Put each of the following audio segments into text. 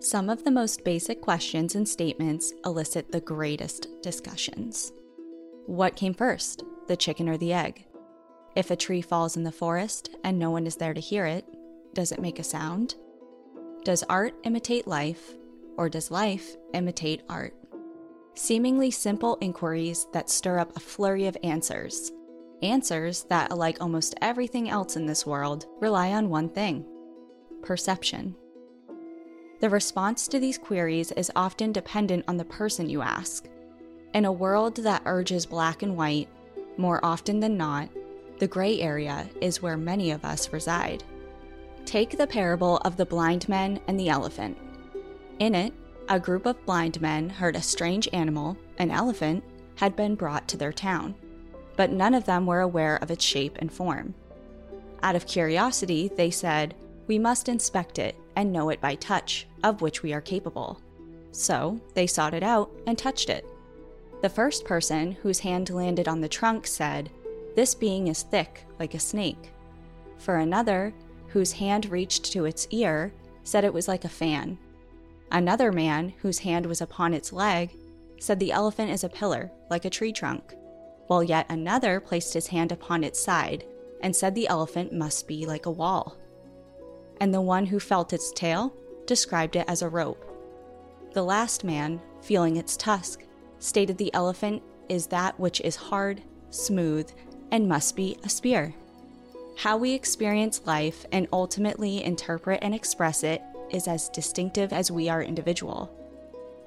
Some of the most basic questions and statements elicit the greatest discussions. What came first, the chicken or the egg? If a tree falls in the forest and no one is there to hear it, does it make a sound? Does art imitate life, or does life imitate art? Seemingly simple inquiries that stir up a flurry of answers. Answers that, like almost everything else in this world, rely on one thing perception. The response to these queries is often dependent on the person you ask. In a world that urges black and white, more often than not, the gray area is where many of us reside. Take the parable of the blind men and the elephant. In it, a group of blind men heard a strange animal, an elephant, had been brought to their town, but none of them were aware of its shape and form. Out of curiosity, they said, We must inspect it and know it by touch, of which we are capable. So they sought it out and touched it. The first person whose hand landed on the trunk said, This being is thick, like a snake. For another, whose hand reached to its ear, said it was like a fan. Another man, whose hand was upon its leg, said the elephant is a pillar, like a tree trunk, while yet another placed his hand upon its side and said the elephant must be like a wall. And the one who felt its tail described it as a rope. The last man, feeling its tusk, stated the elephant is that which is hard, smooth, and must be a spear. How we experience life and ultimately interpret and express it is as distinctive as we are individual.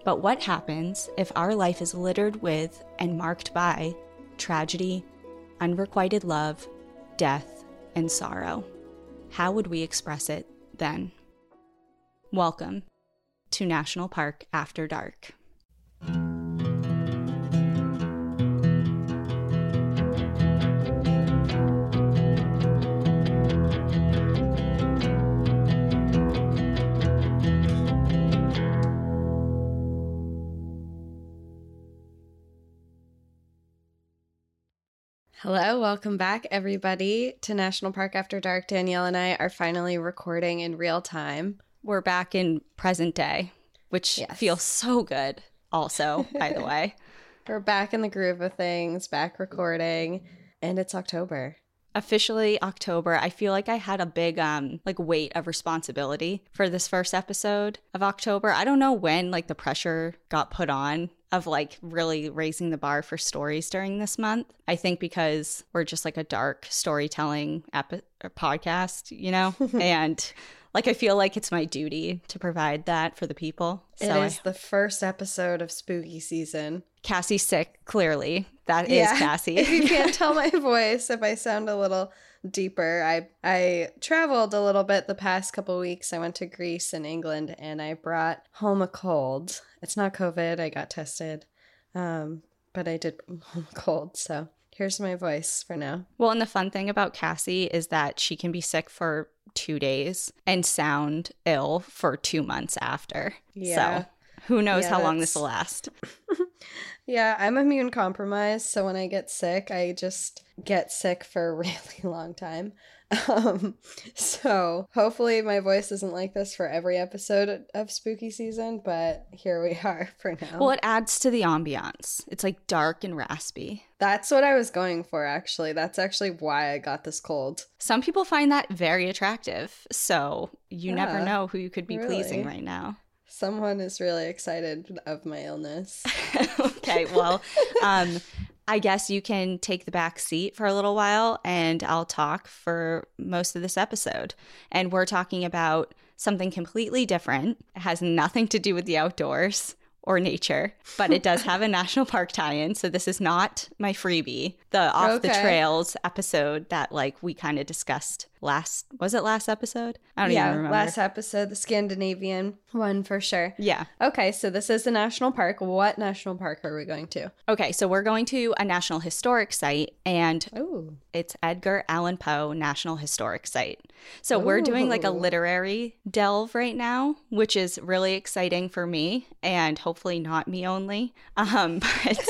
But what happens if our life is littered with and marked by tragedy, unrequited love, death, and sorrow? How would we express it then? Welcome to National Park After Dark. Hello, welcome back, everybody, to National Park After Dark. Danielle and I are finally recording in real time. We're back in present day, which Yes. feels so good, also, by the way. We're back in the groove of things, back recording, and it's October. Officially October, I feel like I had a big um like weight of responsibility for this first episode of October. I don't know when like the pressure got put on of like really raising the bar for stories during this month. I think because we're just like a dark storytelling epi- uh, podcast, you know? and like I feel like it's my duty to provide that for the people. It So I- the first episode of spooky season. Cassie's sick, clearly. That is Yeah. Cassie. if you can't tell my voice, if I sound a little deeper, I I traveled a little bit the past couple weeks. I went to Greece and England, and I brought home a cold. It's not COVID. I got tested, um, but I did home a cold. So here's my voice for now. Well, and the fun thing about Cassie is that she can be sick for two days and sound ill for two months after. Yeah. So who knows Yeah, how long this will last. Yeah, I'm immune compromised, so when I get sick, I just get sick for a really long time. Um, so hopefully my voice isn't like this for every episode of spooky season, but here we are for now. Well, it adds to the ambiance. It's like dark and raspy. That's what I was going for, actually. That's actually why I got this cold. Some people find that very attractive. So you never know who you could be pleasing right now. Someone is really excited of my illness. okay, well, um, I guess you can take the back seat for a little while and I'll talk for most of this episode. And we're talking about something completely different. It has nothing to do with the outdoors or nature, but it does have a national park tie-in. So this is not my freebie, the off-the-trails episode that like we kind of discussed last was it last episode? I don't yeah, even remember. last episode, the Scandinavian one for sure. yeah. Okay, so this is the national park. What national park are we going to? Okay, so we're going to a national historic site and Oh, It's Edgar Allan Poe National Historic Site. So we're doing like a literary delve right now, which is really exciting for me and hopefully not me only. Um, but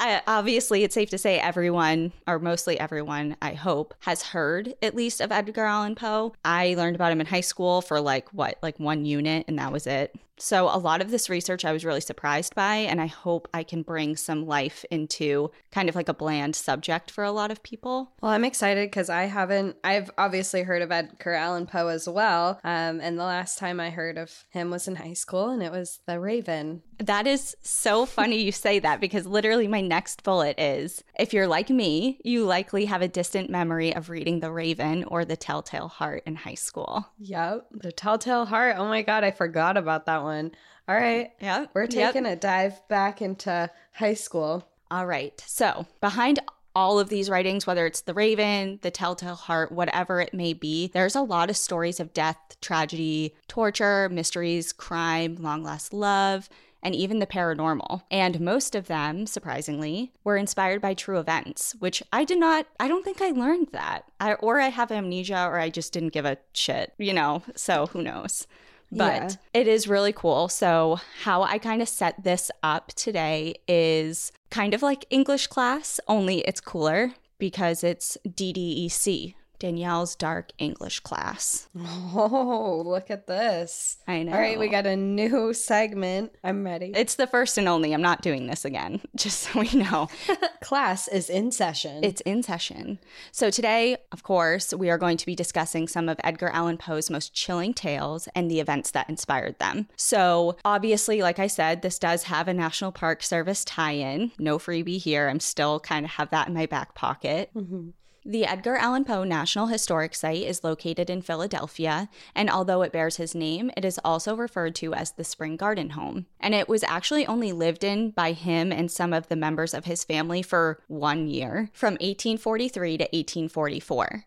I, obviously, it's safe to say everyone, or mostly everyone, I hope, has heard at least of Edgar Allan Poe. I learned about him in high school for like what, like one unit, and that was it. So, a lot of this research I was really surprised by, and I hope I can bring some life into kind of like a bland subject for a lot of people. well, I'm excited because I haven't. I've obviously heard of Edgar Allan Poe as well. Um, and the last time I heard of him was in high school, and it was The Raven. That is so funny you say that because literally my next bullet is if you're like me, you likely have a distant memory of reading The Raven or The Telltale Heart in high school. Yep, The Telltale Heart. Oh my God, I forgot about that one. All right, yeah, we're taking a dive back into high school. All right. So, behind all of these writings, whether it's The Raven, The Telltale Heart, whatever it may be, there's a lot of stories of death, tragedy, torture, mysteries, crime, long lost love, and even the paranormal. And most of them, surprisingly, were inspired by true events, which I did not, I don't think I learned that. I, or I have amnesia, or I just didn't give a shit, you know? So, who knows? But Yeah. it is really cool. So, how I kind of set this up today is kind of like English class, only it's cooler because it's DDEC, Danielle's Dark English class. Oh, look at this. I know. All right, we got a new segment. I'm ready. It's the first and only. I'm not doing this again, just so we know. Class is in session. It's in session. So, today, of course, we are going to be discussing some of Edgar Allan Poe's most chilling tales and the events that inspired them. So, obviously, like I said, this does have a National Park Service tie in. No freebie here. I'm still kind of have that in my back pocket. Mhm. The Edgar Allan Poe National Historic Site is located in Philadelphia, and although it bears his name, it is also referred to as the Spring Garden Home. And it was actually only lived in by him and some of the members of his family for one year, from 1843 to 1844.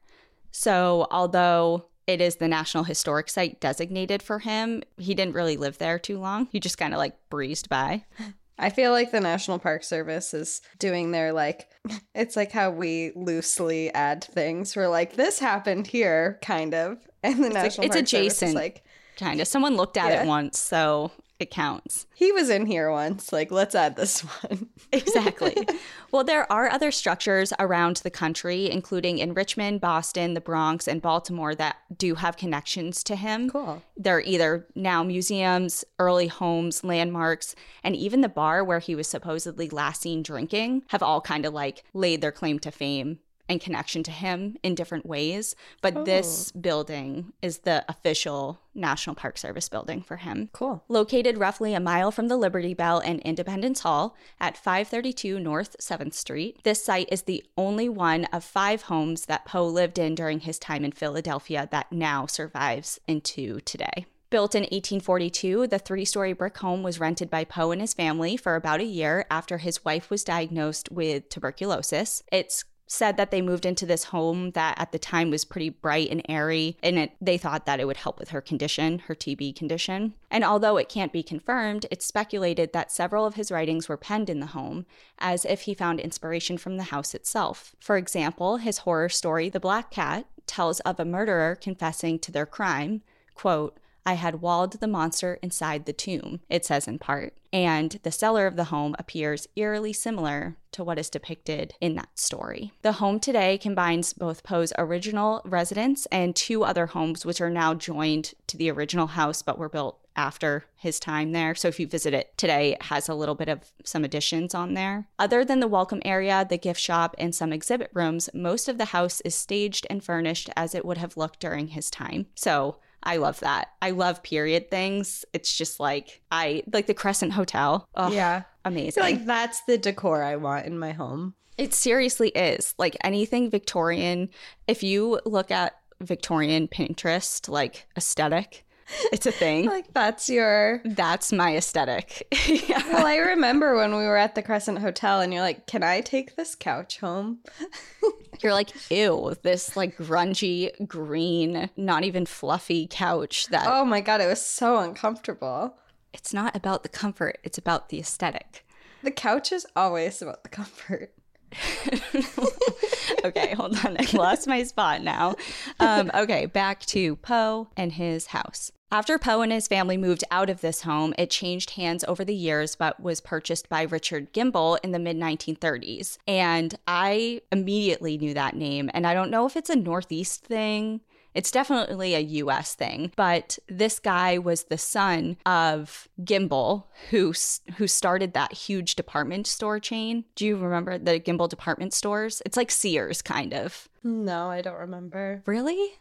So, although it is the National Historic Site designated for him, he didn't really live there too long. He just kind of like breezed by. I feel like the National Park Service is doing their like it's like how we loosely add things. We're like, this happened here, kind of. And the like- National it's Park Service is adjacent. like Kind of. Someone looked at Yeah. it once, so it counts. he was in here once. Like, let's add this one. Exactly. well, there are other structures around the country, including in Richmond, Boston, the Bronx, and Baltimore, that do have connections to him. cool. They're either now museums, early homes, landmarks, and even the bar where he was supposedly last seen drinking have all kind of like laid their claim to fame and connection to him in different ways. But this oh. building is the official National Park Service building for him. Cool. Located roughly a mile from the Liberty Bell and Independence Hall at 532 North 7th Street, this site is the only one of five homes that Poe lived in during his time in Philadelphia that now survives into today. Built in 1842, the three story brick home was rented by Poe and his family for about a year after his wife was diagnosed with tuberculosis. It's said that they moved into this home that at the time was pretty bright and airy and it, they thought that it would help with her condition her tb condition. And although it can't be confirmed it's speculated that several of his writings were penned in the home as if he found inspiration from the house itself. For example his horror story the black cat tells of a murderer confessing to their crime quote I had walled the monster inside the tomb, it says in part. And the cellar of the home appears eerily similar to what is depicted in that story. The home today combines both Poe's original residence and two other homes, which are now joined to the original house but were built after his time there. So if you visit it today, it has a little bit of some additions on there. Other than the welcome area, the gift shop, and some exhibit rooms, most of the house is staged and furnished as it would have looked during his time. So I love that. I love period things. It's just like I like the Crescent Hotel. Oh, yeah. Amazing. like that's the decor I want in my home. It seriously is. Like anything Victorian, if you look at Victorian Pinterest, like aesthetic, it's a thing. like that's your That's my aesthetic. yeah. Well, I remember when we were at the Crescent Hotel and you're like, "Can I take this couch home?" You're like, ew, this like grungy green, not even fluffy couch that Oh my god, it was so uncomfortable. it's not about the comfort, it's about the aesthetic. The couch is always about the comfort. okay, hold on. I lost my spot now. Um, okay, back to Poe and his house. After Poe and his family moved out of this home, it changed hands over the years, but was purchased by Richard Gimbel in the mid 1930s. And I immediately knew that name. And I don't know if it's a Northeast thing. It's definitely a US thing, but this guy was the son of Gimbel, who who started that huge department store chain. Do you remember the Gimbel department stores? It's like Sears kind of. No, I don't remember. Really?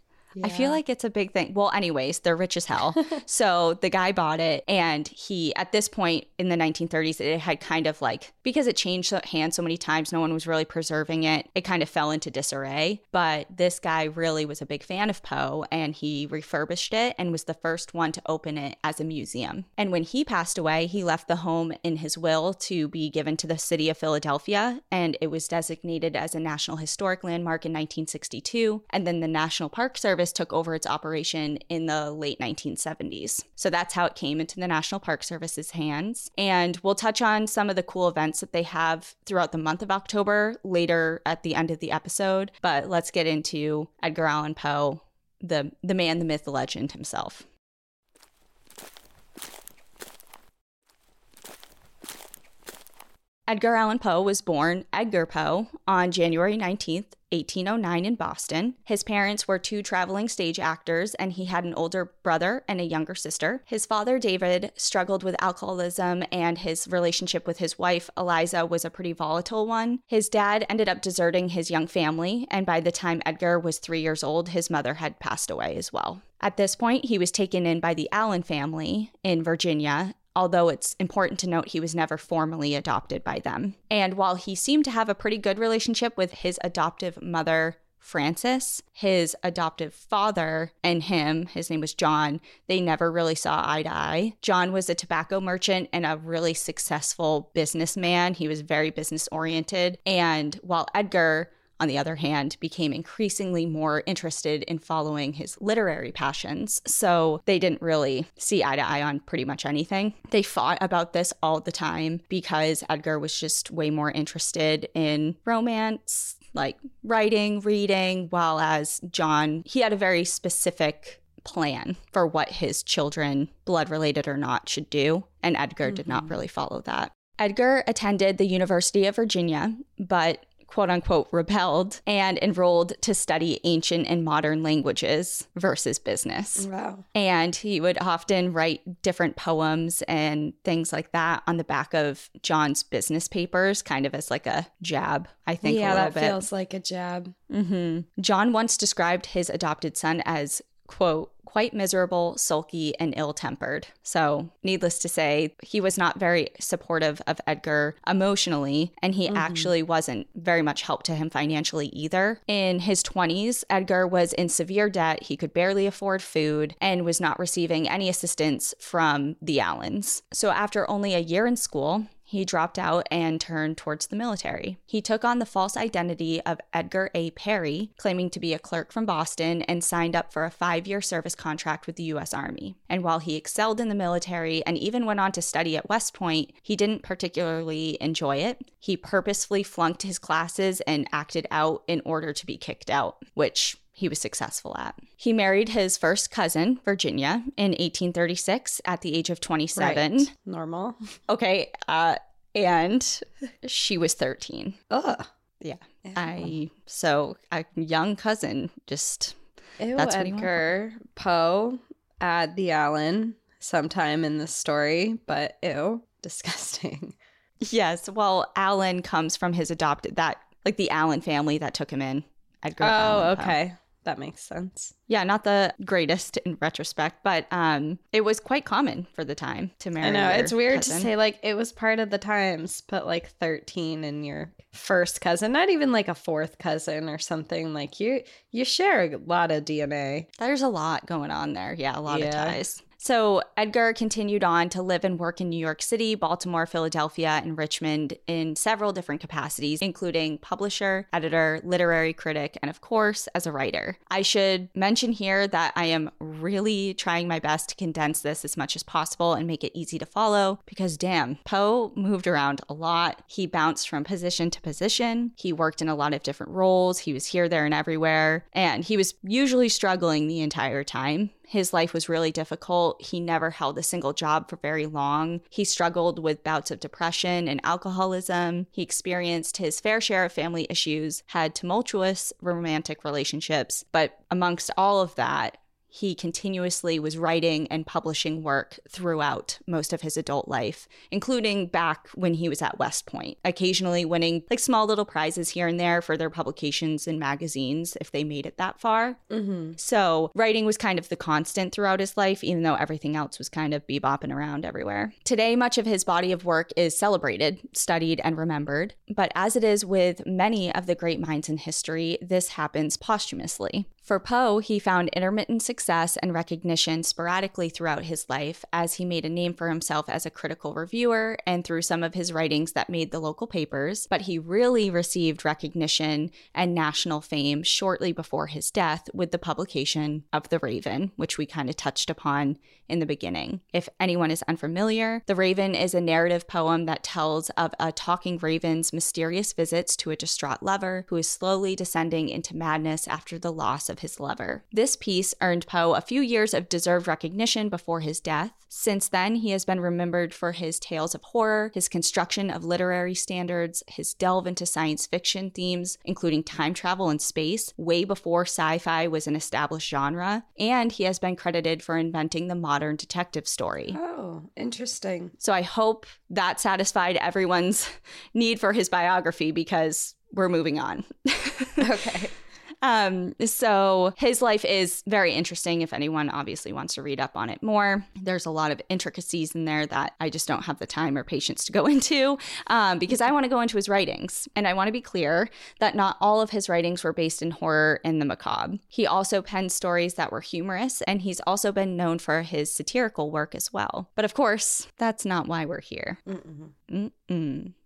I feel like it's a big thing. Well, anyways, they're rich as hell. so the guy bought it, and he, at this point in the 1930s, it had kind of like, because it changed hands so many times, no one was really preserving it. It kind of fell into disarray. But this guy really was a big fan of Poe, and he refurbished it and was the first one to open it as a museum. And when he passed away, he left the home in his will to be given to the city of Philadelphia, and it was designated as a National Historic Landmark in 1962. And then the National Park Service took over its operation in the late 1970s. So that's how it came into the National Park Service's hands. And we'll touch on some of the cool events that they have throughout the month of October later at the end of the episode. But let's get into Edgar Allan Poe, the, the man, the myth, the legend himself. Edgar Allan Poe was born Edgar Poe on January 19th, 1809 in Boston. His parents were two traveling stage actors, and he had an older brother and a younger sister. His father, David, struggled with alcoholism, and his relationship with his wife, Eliza, was a pretty volatile one. His dad ended up deserting his young family, and by the time Edgar was three years old, his mother had passed away as well. At this point, he was taken in by the Allan family in Virginia, although it's important to note he was never formally adopted by them. And while he seemed to have a pretty good relationship with his adoptive mother, Frances, his adoptive father, and him, his name was John, they never really saw eye to eye. John was a tobacco merchant and a really successful businessman. He was very business oriented. And while Edgar, on the other hand, became increasingly more interested in following his literary passions. So they didn't really see eye to eye on pretty much anything. They fought about this all the time because Edgar was just way more interested in romance, like writing, reading, while as John, he had a very specific plan for what his children, blood related or not, should do. And Edgar mm-hmm. did not mm-hmm. really follow that. Edgar attended the University of Virginia, but quote unquote rebelled and enrolled to study ancient and modern languages versus business. Wow. And he would often write different poems and things like that on the back of John's business papers, kind of as like a jab, I think. Yeah, that bit. feels like a jab. Mm-hmm. John once described his adopted son as quote, quite miserable, sulky, and ill tempered. So, needless to say, he was not very supportive of Edgar emotionally, and he mm-hmm. actually wasn't very much help to him financially either. In his 20s, Edgar was in severe debt. He could barely afford food and was not receiving any assistance from the Allans. So, after only a year in school, he dropped out and turned towards the military. He took on the false identity of Edgar A. Perry, claiming to be a clerk from Boston, and signed up for a five year service contract with the U.S. Army. And while he excelled in the military and even went on to study at West Point, he didn't particularly enjoy it. He purposefully flunked his classes and acted out in order to be kicked out, which he was successful at. He married his first cousin, Virginia, in 1836 at the age of 27. Right. Normal. Okay. Uh, and she was 13. Ugh. Yeah. I, so a young cousin, just, Ew, That's Edgar Poe at the Allan sometime in the story, but ew, disgusting. yes. Well, Allan comes from his adopted, that, like the Allan family that took him in. Edgar Oh, okay. Poe. That makes sense. Yeah, not the greatest in retrospect, but um, it was quite common for the time to marry. I know it's weird cousin. to say like it was part of the times, but like 13 and your first cousin, not even like a fourth cousin or something. Like you you share a lot of DNA. There's a lot going on there. Yeah, a lot of ties. So Edgar continued on to live and work in New York City, Baltimore, Philadelphia, and Richmond in several different capacities, including publisher, editor, literary critic, and of course, as a writer. I should mention here that I am really trying my best to condense this as much as possible and make it easy to follow because damn, Poe moved around a lot. He bounced from position to position. He worked in a lot of different roles. He was here, there, and everywhere. And he was usually struggling the entire time. His life was really difficult. He never held a single job for very long. He struggled with bouts of depression and alcoholism. He experienced his fair share of family issues, had tumultuous romantic relationships. But amongst all of that, he continuously was writing and publishing work throughout most of his adult life, including back when he was at West Point, occasionally winning like small little prizes here and there for their publications in magazines if they made it that far. Mm-hmm. So, writing was kind of the constant throughout his life, even though everything else was kind of bebopping around everywhere. Today, much of his body of work is celebrated, studied, and remembered. But as it is with many of the great minds in history, this happens posthumously. For Poe, he found intermittent success and recognition sporadically throughout his life as he made a name for himself as a critical reviewer and through some of his writings that made the local papers. But he really received recognition and national fame shortly before his death with the publication of The Raven, which we kind of touched upon in the beginning. If anyone is unfamiliar, The Raven is a narrative poem that tells of a talking raven's mysterious visits to a distraught lover who is slowly descending into madness after the loss of his lover. This piece earned Poe a few years of deserved recognition before his death. Since then, he has been remembered for his tales of horror, his construction of literary standards, his delve into science fiction themes, including time travel and space, way before sci fi was an established genre, and he has been credited for inventing the modern detective story. Oh, interesting. So I hope that satisfied everyone's need for his biography because we're moving on. Okay. Um, so his life is very interesting if anyone obviously wants to read up on it more. There's a lot of intricacies in there that I just don't have the time or patience to go into um, because I want to go into his writings. And I want to be clear that not all of his writings were based in horror and the macabre. He also penned stories that were humorous, and he's also been known for his satirical work as well. But of course, that's not why we're here. Mm-mm.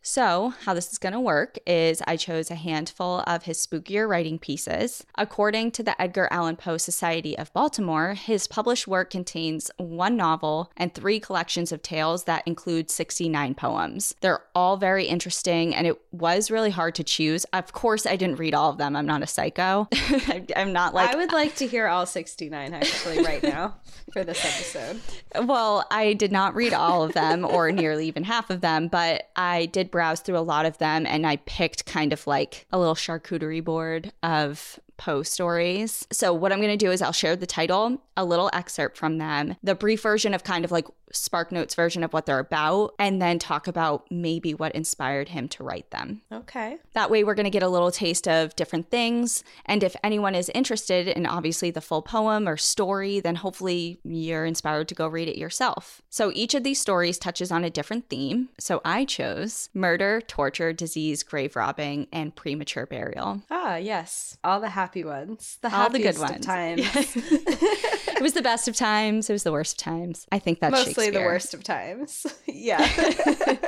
So, how this is going to work is I chose a handful of his spookier writing pieces. According to the Edgar Allan Poe Society of Baltimore, his published work contains one novel and three collections of tales that include 69 poems. They're all very interesting, and it was really hard to choose. Of course, I didn't read all of them. I'm not a psycho. I'm not like I would like to hear all 69 actually right now for this episode. Well, I did not read all of them or nearly even half of them, but I did browse through a lot of them and I picked kind of like a little charcuterie board of Poe stories. So, what I'm going to do is I'll share the title, a little excerpt from them, the brief version of kind of like Spark Notes version of what they're about, and then talk about maybe what inspired him to write them. Okay. That way, we're going to get a little taste of different things. And if anyone is interested in obviously the full poem or story, then hopefully you're inspired to go read it yourself. So each of these stories touches on a different theme. So I chose murder, torture, disease, grave robbing, and premature burial. Ah, yes. All the happy ones. The All the good ones. times. It was the best of times. It was the worst of times. I think that's Mostly the worst of times. yeah.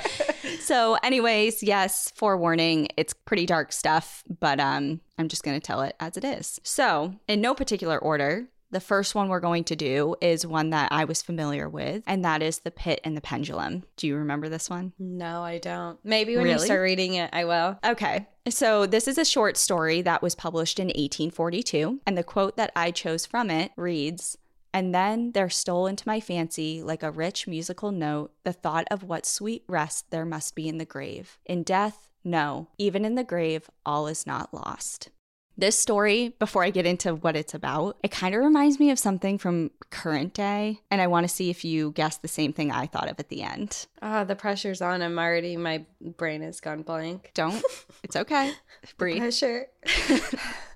So, anyways, yes, forewarning, it's pretty dark stuff, but um, I'm just gonna tell it as it is. So, in no particular order, The first one we're going to do is one that I was familiar with, and that is The Pit and the Pendulum. Do you remember this one? No, I don't. Maybe when you start reading it, I will. Okay. So, this is a short story that was published in 1842, and the quote that I chose from it reads And then there stole into my fancy, like a rich musical note, the thought of what sweet rest there must be in the grave. In death, no, even in the grave, all is not lost. This story, before I get into what it's about, it kind of reminds me of something from current day, and I want to see if you guess the same thing I thought of at the end. Oh, the pressure's on. I'm already, my brain has gone blank. Don't. It's okay. Breathe. Pressure.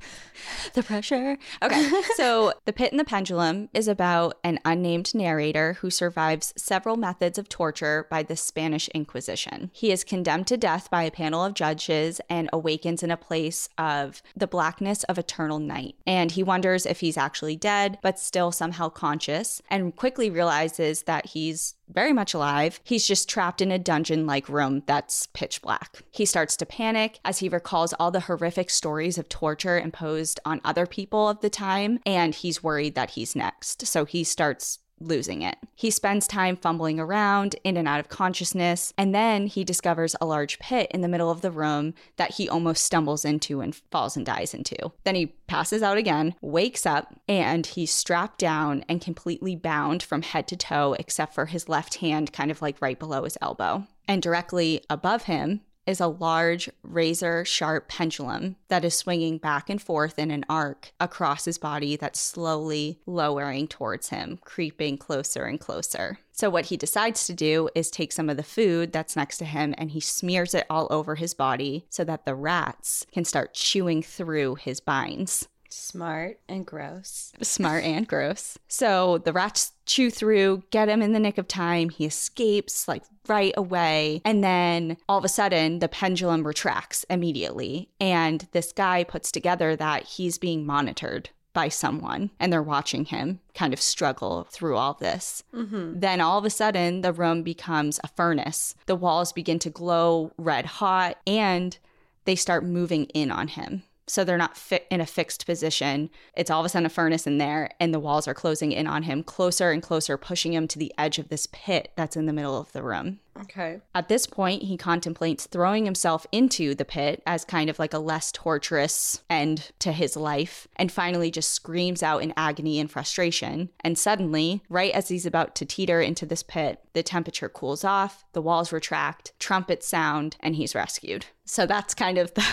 the pressure. Okay. so, The Pit and the Pendulum is about an unnamed narrator who survives several methods of torture by the Spanish Inquisition. He is condemned to death by a panel of judges and awakens in a place of the blackness of eternal night. And he wonders if he's actually dead, but still somehow conscious, and quickly realizes that he's very much alive. He's just trapped in a dungeon like room that's pitch black. He starts to panic as he recalls all the horrific stories of torture imposed on other people of the time, and he's worried that he's next. So he starts losing it. He spends time fumbling around in and out of consciousness, and then he discovers a large pit in the middle of the room that he almost stumbles into and falls and dies into. Then he passes out again, wakes up, and he's strapped down and completely bound from head to toe, except for his left hand, kind of like right below his elbow. And directly above him is a large razor sharp pendulum that is swinging back and forth in an arc across his body that's slowly lowering towards him, creeping closer and closer. So, what he decides to do is take some of the food that's next to him and he smears it all over his body so that the rats can start chewing through his binds Smart and gross. smart and gross. So the rats chew through, get him in the nick of time. He escapes like right away. And then all of a sudden, the pendulum retracts immediately. And this guy puts together that he's being monitored by someone and they're watching him kind of struggle through all this. Mm-hmm. Then all of a sudden, the room becomes a furnace. The walls begin to glow red hot and they start moving in on him. So they're not fi- in a fixed position. It's all of a sudden a furnace in there, and the walls are closing in on him, closer and closer, pushing him to the edge of this pit that's in the middle of the room. Okay. At this point, he contemplates throwing himself into the pit as kind of like a less torturous end to his life, and finally just screams out in agony and frustration. And suddenly, right as he's about to teeter into this pit, the temperature cools off, the walls retract, trumpets sound, and he's rescued. So that's kind of the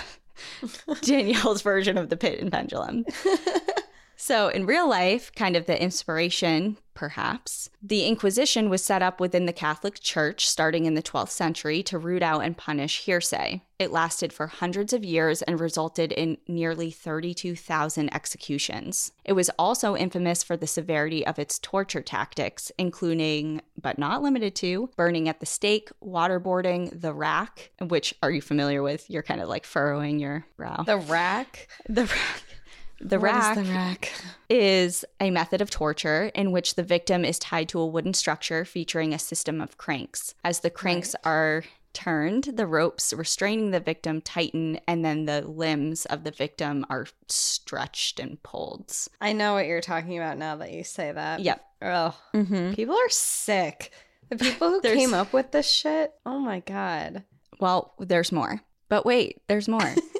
Danielle's version of the pit and pendulum. So, in real life, kind of the inspiration, perhaps, the Inquisition was set up within the Catholic Church starting in the 12th century to root out and punish hearsay. It lasted for hundreds of years and resulted in nearly 32,000 executions. It was also infamous for the severity of its torture tactics, including, but not limited to, burning at the stake, waterboarding, the rack, which are you familiar with? You're kind of like furrowing your brow. The rack. The rack. The rack the rack? is a method of torture in which the victim is tied to a wooden structure featuring a system of cranks. As the cranks are turned, the ropes restraining the victim tighten, and then the limbs of the victim are stretched and pulled. I know what you're talking about now that you say that. Yep. Oh, hmm people are sick. The people who came up with this shit. Oh my god. Well, there's more. But wait, there's more.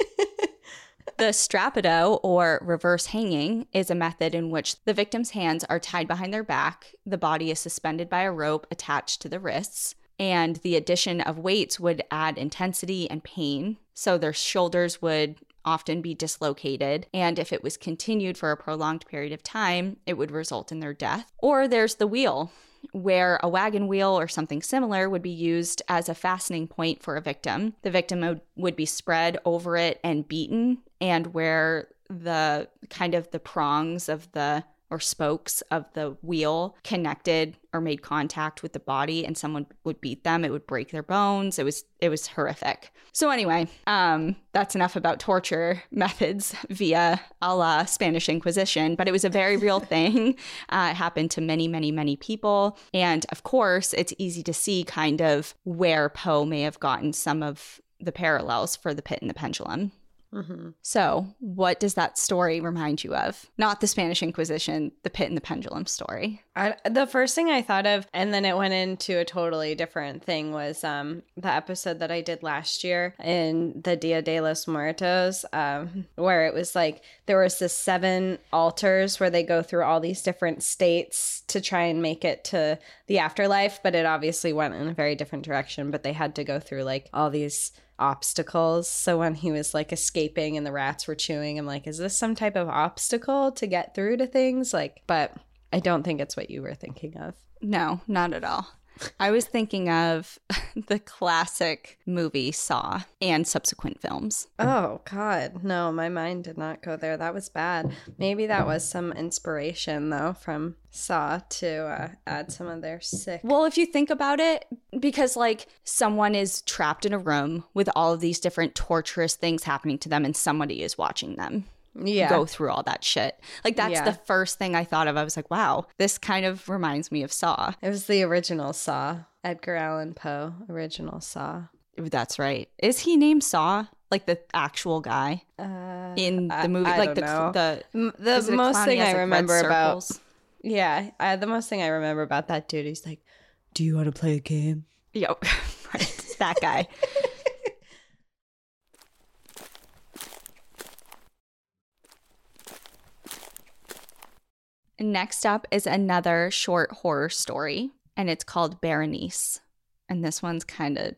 The strappado, or reverse hanging, is a method in which the victim's hands are tied behind their back, the body is suspended by a rope attached to the wrists, and the addition of weights would add intensity and pain. So their shoulders would often be dislocated, and if it was continued for a prolonged period of time, it would result in their death. Or there's the wheel, where a wagon wheel or something similar would be used as a fastening point for a victim. The victim would, be spread over it and beaten, and where the kind of the prongs of the or spokes of the wheel connected or made contact with the body and someone would beat them it would break their bones. It was it was horrific. So anyway um that's enough about torture methods via a la spanish inquisition but it was a very real thing. Uh, it happened to many many many people. And of course it's easy to see kind of where poe may have gotten some of the parallels for the pit and the pendulum Mm-hmm. So, what does that story remind you of? Not the Spanish Inquisition, the Pit and the Pendulum story. I, the first thing I thought of, and then it went into a totally different thing, was um, the episode that I did last year in the Dia de los Muertos, um, where it was like there was this seven altars where they go through all these different states to try and make it to the afterlife, but it obviously went in a very different direction. But they had to go through like all these obstacles. So when he was like escaping and the rats were chewing, I'm like, is this some type of obstacle to get through to things? Like, but I don't think it's what you were thinking of. No, not at all. I was thinking of the classic movie Saw and subsequent films. Oh, God. No, my mind did not go there. That was bad. Maybe that was some inspiration, though, from Saw to uh, add some of their sick. Well, if you think about it, because like someone is trapped in a room with all of these different torturous things happening to them and somebody is watching them yeah. go through all that shit. Like that's Yeah. the first thing I thought of. I was like, wow, this kind of reminds me of Saw. It was the original Saw. Edgar Allan Poe, original Saw. That's right. Is he named Saw? Like the actual guy Uh, in the movie? I like don't the the the a most thing has, I like, remember about yeah, uh, the most thing I remember about that dude, he's like, "Do you want to play a game?" Yo, right, that guy. Next up is another short horror story, and it's called Berenice. And this one's kind of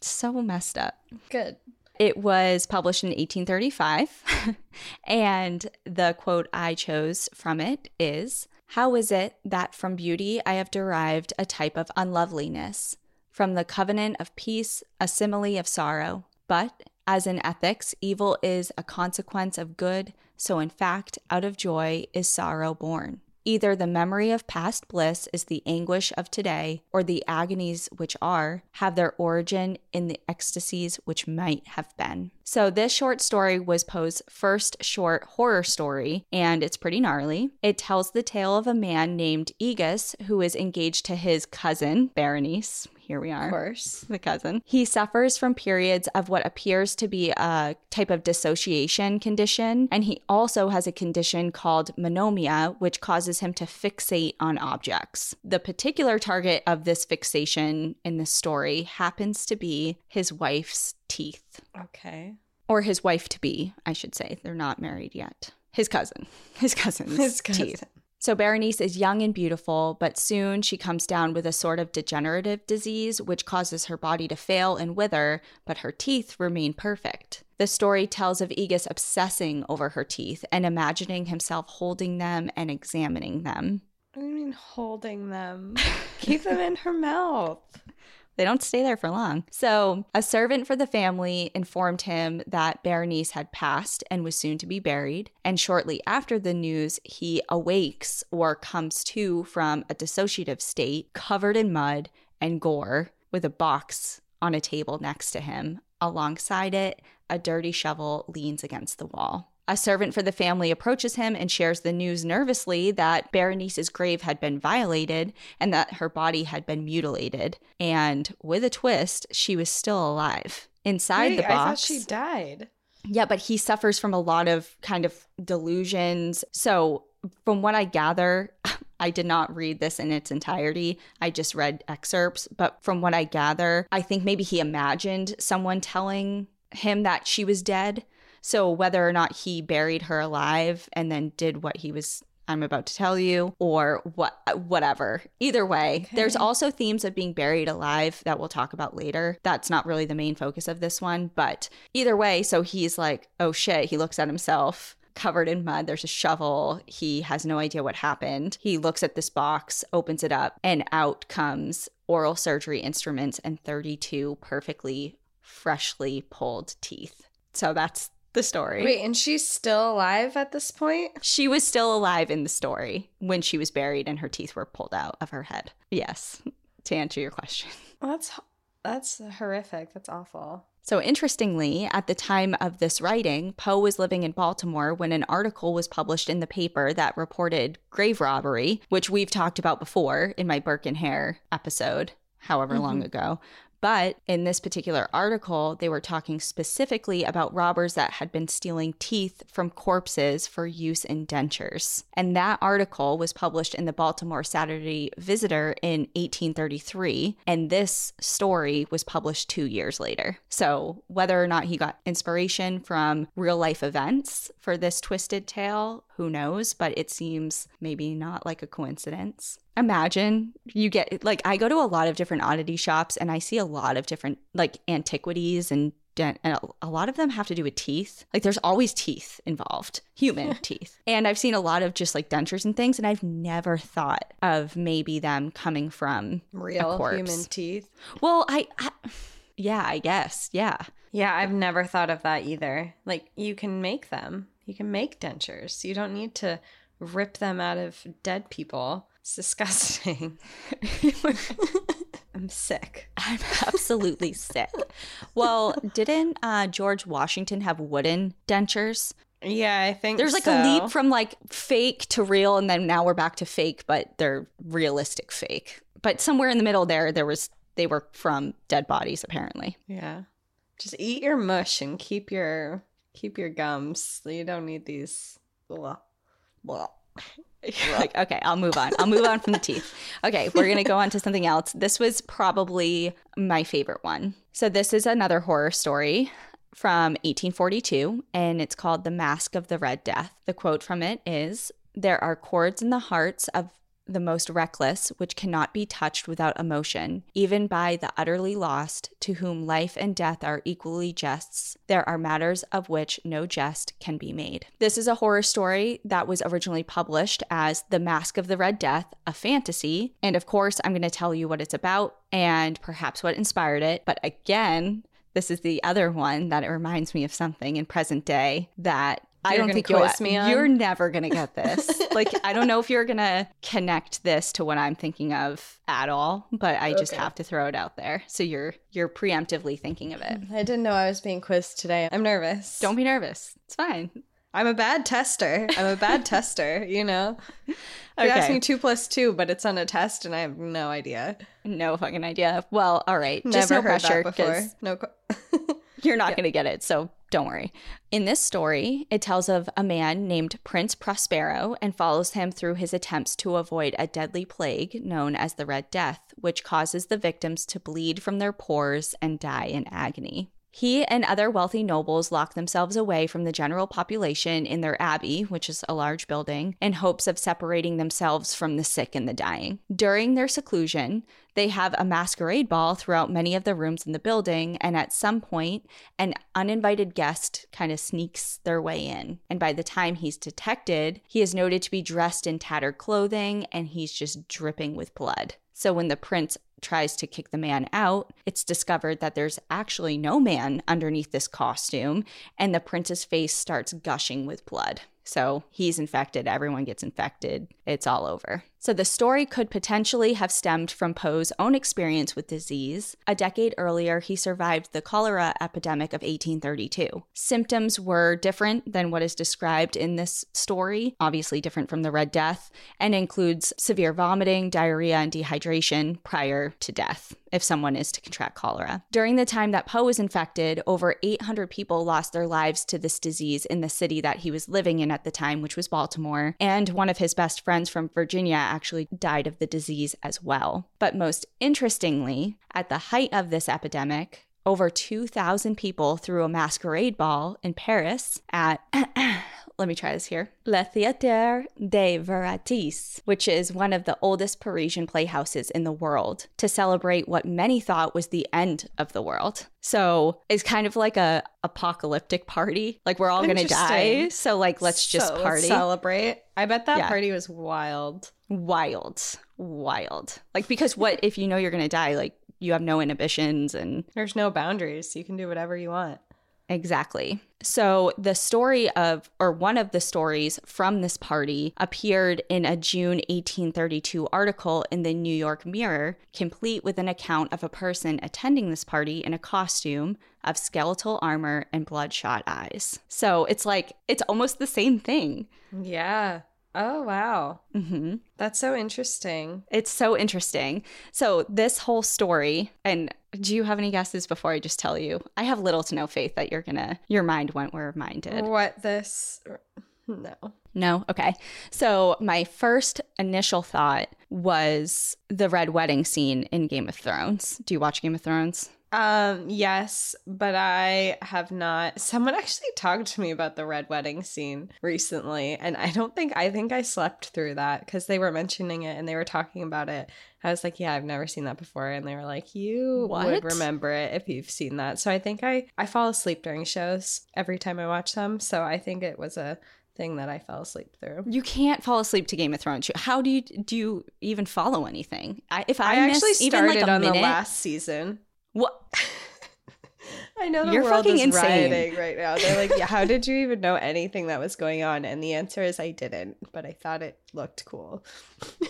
so messed up. Good. It was published in 1835, and the quote I chose from it is How is it that from beauty I have derived a type of unloveliness? From the covenant of peace, a simile of sorrow. But, as in ethics, evil is a consequence of good, so in fact, out of joy is sorrow born. Either the memory of past bliss is the anguish of today, or the agonies which are have their origin in the ecstasies which might have been. So, this short story was Poe's first short horror story, and it's pretty gnarly. It tells the tale of a man named Aegus who is engaged to his cousin, Berenice. Here we are Of course. the cousin. He suffers from periods of what appears to be a type of dissociation condition, and he also has a condition called monomania, which causes him to fixate on objects. The particular target of this fixation in this story happens to be his wife's teeth, Okay. or his wife to be, I should say. They're not married yet. His cousin. His cousin's His cousin. teeth. So Berenice is young and beautiful, but soon she comes down with a sort of degenerative disease which causes her body to fail and wither, but her teeth remain perfect. The story tells of Aegus obsessing over her teeth and imagining himself holding them and examining them. You mean holding them? Keep them in her mouth. They don't stay there for long. So, a servant for the family informed him that Berenice had passed and was soon to be buried. And shortly after the news, he awakes or comes to from a dissociative state, covered in mud and gore, with a box on a table next to him. Alongside it, a dirty shovel leans against the wall. A servant for the family approaches him and shares the news nervously that Berenice's grave had been violated and that her body had been mutilated. And with a twist, she was still alive. Inside Wait, the I thought box. she died. Yeah, but he suffers from a lot of kind of delusions. So, from what I gather, I did not read this in its entirety. I just read excerpts. But from what I gather, I think maybe he imagined someone telling him that she was dead. So, whether or not he buried her alive and then did what he was. I'm about to tell you, or what, whatever. Either way, there's also themes of being buried alive that we'll talk about later. That's not really the main focus of this one, but either way, so he's like, oh shit, he looks at himself covered in mud. There's a shovel. He has no idea what happened. He looks at this box, opens it up, and out comes oral surgery instruments and 32 perfectly freshly pulled teeth. So that's the story. Wait, and she's still alive at this point? She was still alive in the story when she was buried and her teeth were pulled out of her head. Yes, to answer your question. Well, that's that's horrific. That's awful. So, interestingly, at the time of this writing, Poe was living in Baltimore when an article was published in the paper that reported grave robbery, which we've talked about before in my Burke and Hare episode, however mm-hmm. long ago. But in this particular article, they were talking specifically about robbers that had been stealing teeth from corpses for use in dentures. And that article was published in the Baltimore Saturday Visitor in 1833. And this story was published two years later. So whether or not he got inspiration from real life events for this twisted tale, who knows? But it seems maybe not like a coincidence. Imagine you get, like, I go to a lot of different oddity shops and I see a lot of different, like, antiquities and and a lot of them have to do with teeth. Like there's always teeth involved, human teeth. And I've seen a lot of just like dentures and things, and I've never thought of maybe them coming from real human teeth. Well, I, I, yeah, I guess, yeah, yeah. I've never thought of that either. Like you can make them. You can make dentures. You don't need to rip them out of dead people. It's disgusting. I'm sick. I'm absolutely sick. Well, didn't uh, George Washington have wooden dentures? Yeah, I think there's like so. a leap from like fake to real, and then now we're back to fake, but they're realistic fake. But somewhere in the middle there, there was they were from dead bodies apparently. Yeah, just eat your mush and keep your keep your gums. You don't need these. Blah, blah. like, okay, I'll move on. I'll move on from the teeth. Okay, we're going to go on to something else. This was probably my favorite one. So, this is another horror story from 1842, and it's called The Mask of the Red Death. The quote from it is There are chords in the hearts of the most reckless, which cannot be touched without emotion, even by the utterly lost, to whom life and death are equally jests. There are matters of which no jest can be made. This is a horror story that was originally published as The Mask of the Red Death, a fantasy. And of course, I'm going to tell you what it's about and perhaps what inspired it. But again, this is the other one that it reminds me of something in present day that I don't think you'll, me on? you're never to get this. like, I don't know if you're to connect this to what I'm thinking of at all, but I just okay. have to throw it out there. So you're you're preemptively thinking of it. I didn't know I was being quizzed today. I'm nervous. Don't be nervous. It's fine. I'm a bad tester. I'm a bad tester, you know? You okay. asked me two plus two, but it's on a test and I have no idea. No fucking idea. Well, all right. Never just no pressure. before. No. you're not yeah. going to get it. So don't worry. In this story, it tells of a man named Prince Prospero and follows him through his attempts to avoid a deadly plague known as the Red Death, which causes the victims to bleed from their pores and die in agony. He and other wealthy nobles lock themselves away from the general population in their abbey, which is a large building, in hopes of separating themselves from the sick and the dying. During their seclusion, they have a masquerade ball throughout many of the rooms in the building, and at some point, an uninvited guest kind of sneaks their way in. And by the time he's detected, he is noted to be dressed in tattered clothing and he's just dripping with blood. So when the prince tries to kick the man out, it's discovered that there's actually no man underneath this costume, and the prince's face starts gushing with blood. So he's infected, everyone gets infected, it's all over. So the story could potentially have stemmed from Poe's own experience with disease. A decade earlier, he survived the cholera epidemic of 1832. Symptoms were different than what is described in this story, obviously different from the Red Death, and includes severe vomiting, diarrhea, and dehydration prior to death if someone is to contract cholera. During the time that Poe was infected, over 800 people lost their lives to this disease in the city that he was living in at the time, which was Baltimore, and one of his best friends from Virginia actually died of the disease as well. But most interestingly, at the height of this epidemic, over 2,000 people threw a masquerade ball in Paris at let me try this here. Le Théâtre des Variétés, which is one of the oldest Parisian playhouses in the world, to celebrate what many thought was the end of the world. So it's kind of like a apocalyptic party. Like we're all gonna die. So like let's just so party. Let's celebrate. I bet that yeah. party was wild. Wild. Wild. Like because what if you know you're gonna die, like you have no inhibitions and there's no boundaries. You can do whatever you want. Exactly. So, the story of, or one of the stories from this party appeared in a June 1832 article in the New York Mirror, complete with an account of a person attending this party in a costume of skeletal armor and bloodshot eyes. So, it's like, it's almost the same thing. Yeah. Oh, wow. Mm-hmm. That's so interesting. It's so interesting. So, this whole story, and Do you have any guesses before I just tell you? I have little to no faith that you're gonna your mind went where mine did. What this? No. No? Okay. So my first initial thought was the red wedding scene in Game of Thrones. Do you watch Game of Thrones? Um, yes, but I have not. Someone actually talked to me about the red wedding scene recently, and I don't think I think I slept through that because they were mentioning it and they were talking about it. I was like, "Yeah, I've never seen that before," and they were like, "You What? would remember it if you've seen that." So I think I I fall asleep during shows every time I watch them. So I think it was a thing that I fell asleep through. You can't fall asleep to Game of Thrones. How do you do you even follow anything? I, if I, I, actually even started like a on minute, the last season. what? I know the You're world fucking is insane. rioting right now. They're like, yeah, how did you even know anything that was going on? And the answer is I didn't, but I thought it looked cool.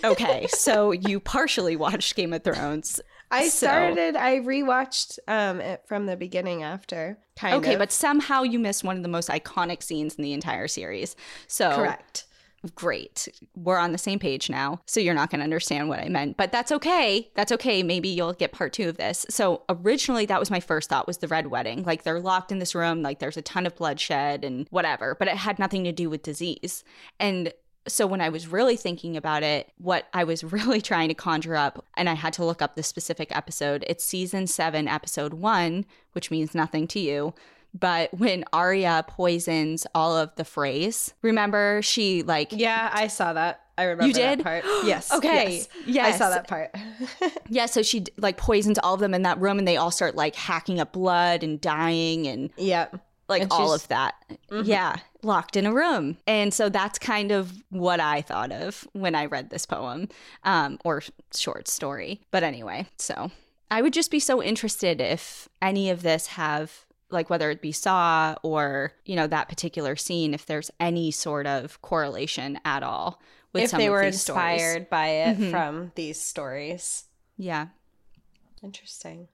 Okay, so you partially watched Game of Thrones. I So- started, I rewatched um it from the beginning after. Kind okay, of. but somehow you missed one of the most iconic scenes in the entire series. So correct. Great. We're on the same page now. So you're not going to understand what I meant, but that's okay. That's okay. Maybe you'll get part 2 of this. So originally that was my first thought was the red wedding. Like they're locked in this room, like there's a ton of bloodshed and whatever, but it had nothing to do with disease. And so when I was really thinking about it, what I was really trying to conjure up, and I had to look up the specific episode, it's season seven, episode one, which means nothing to you. But when Arya poisons all of the Freys, remember she like Yeah, I saw that. I remember You did? that part. Yes. Okay, Yes. yes. I saw that part. yeah, so she like poisons all of them in that room, and they all start like hacking up blood and dying and Yeah. like And all of that. Mhm. Yeah, locked in a room. And so that's kind of what I thought of when I read this poem um, or short story. But anyway, so I would just be so interested if any of this have like whether it be saw or you know that particular scene if there's any sort of correlation at all with If some they of were these stories. inspired by it Mhm. from these stories. yeah Interesting.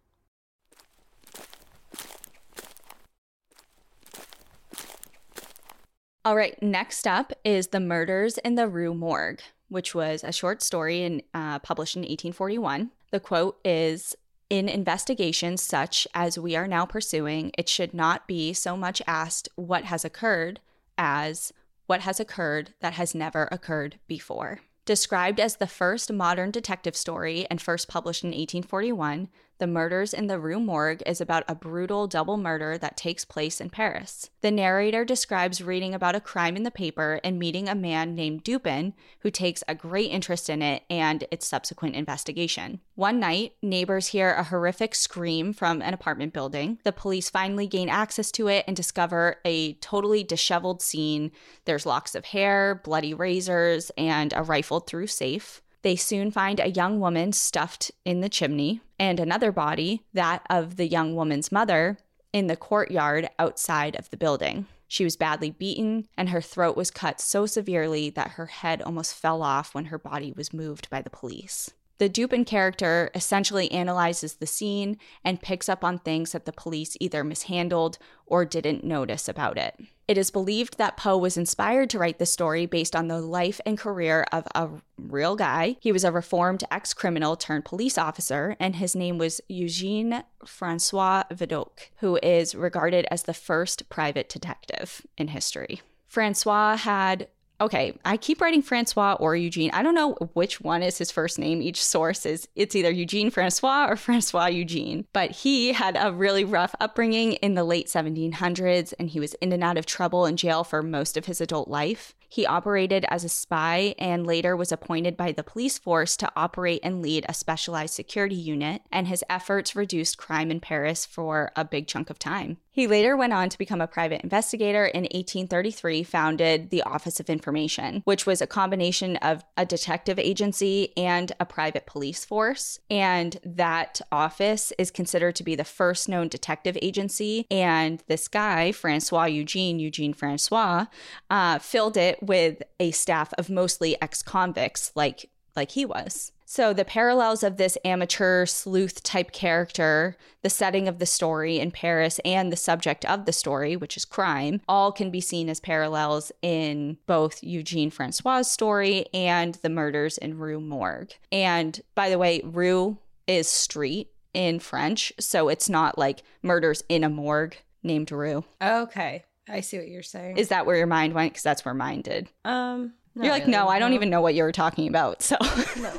All right, next up is The Murders in the Rue Morgue, which was a short story in, uh, published in 1841. The quote is In investigations such as we are now pursuing, it should not be so much asked what has occurred as what has occurred that has never occurred before. Described as the first modern detective story and first published in 1841, The Murders in the Rue Morgue is about a brutal double murder that takes place in Paris. The narrator describes reading about a crime in the paper and meeting a man named Dupin who takes a great interest in it and its subsequent investigation. One night, neighbors hear a horrific scream from an apartment building. The police finally gain access to it and discover a totally disheveled scene. There's locks of hair, bloody razors, and a rifled through safe. They soon find a young woman stuffed in the chimney and another body, that of the young woman's mother, in the courtyard outside of the building. She was badly beaten, and her throat was cut so severely that her head almost fell off when her body was moved by the police. The Dupin character essentially analyzes the scene and picks up on things that the police either mishandled or didn't notice about it. It is believed that Poe was inspired to write the story based on the life and career of a real guy. He was a reformed ex criminal turned police officer, and his name was Eugene Francois Vidocq, who is regarded as the first private detective in history. Francois had Okay, I keep writing Francois or Eugene. I don't know which one is his first name. Each source is it's either Eugene Francois or Francois Eugene. But he had a really rough upbringing in the late 1700s and he was in and out of trouble in jail for most of his adult life. He operated as a spy and later was appointed by the police force to operate and lead a specialized security unit, and his efforts reduced crime in Paris for a big chunk of time. He later went on to become a private investigator in 1833, founded the Office of Information, which was a combination of a detective agency and a private police force. And that office is considered to be the first known detective agency. And this guy, Francois Eugene, Eugene Francois, uh, filled it with a staff of mostly ex-convicts like like he was. So the parallels of this amateur sleuth type character, the setting of the story in Paris and the subject of the story, which is crime, all can be seen as parallels in both Eugene Francois' story and the murders in Rue Morgue. And by the way, Rue is street in French. So it's not like murders in a morgue named Rue. Okay. I see what you're saying. Is that where your mind went? Because that's where mine did. um not You're like, really, no, I don't even know what you were talking about. So, No.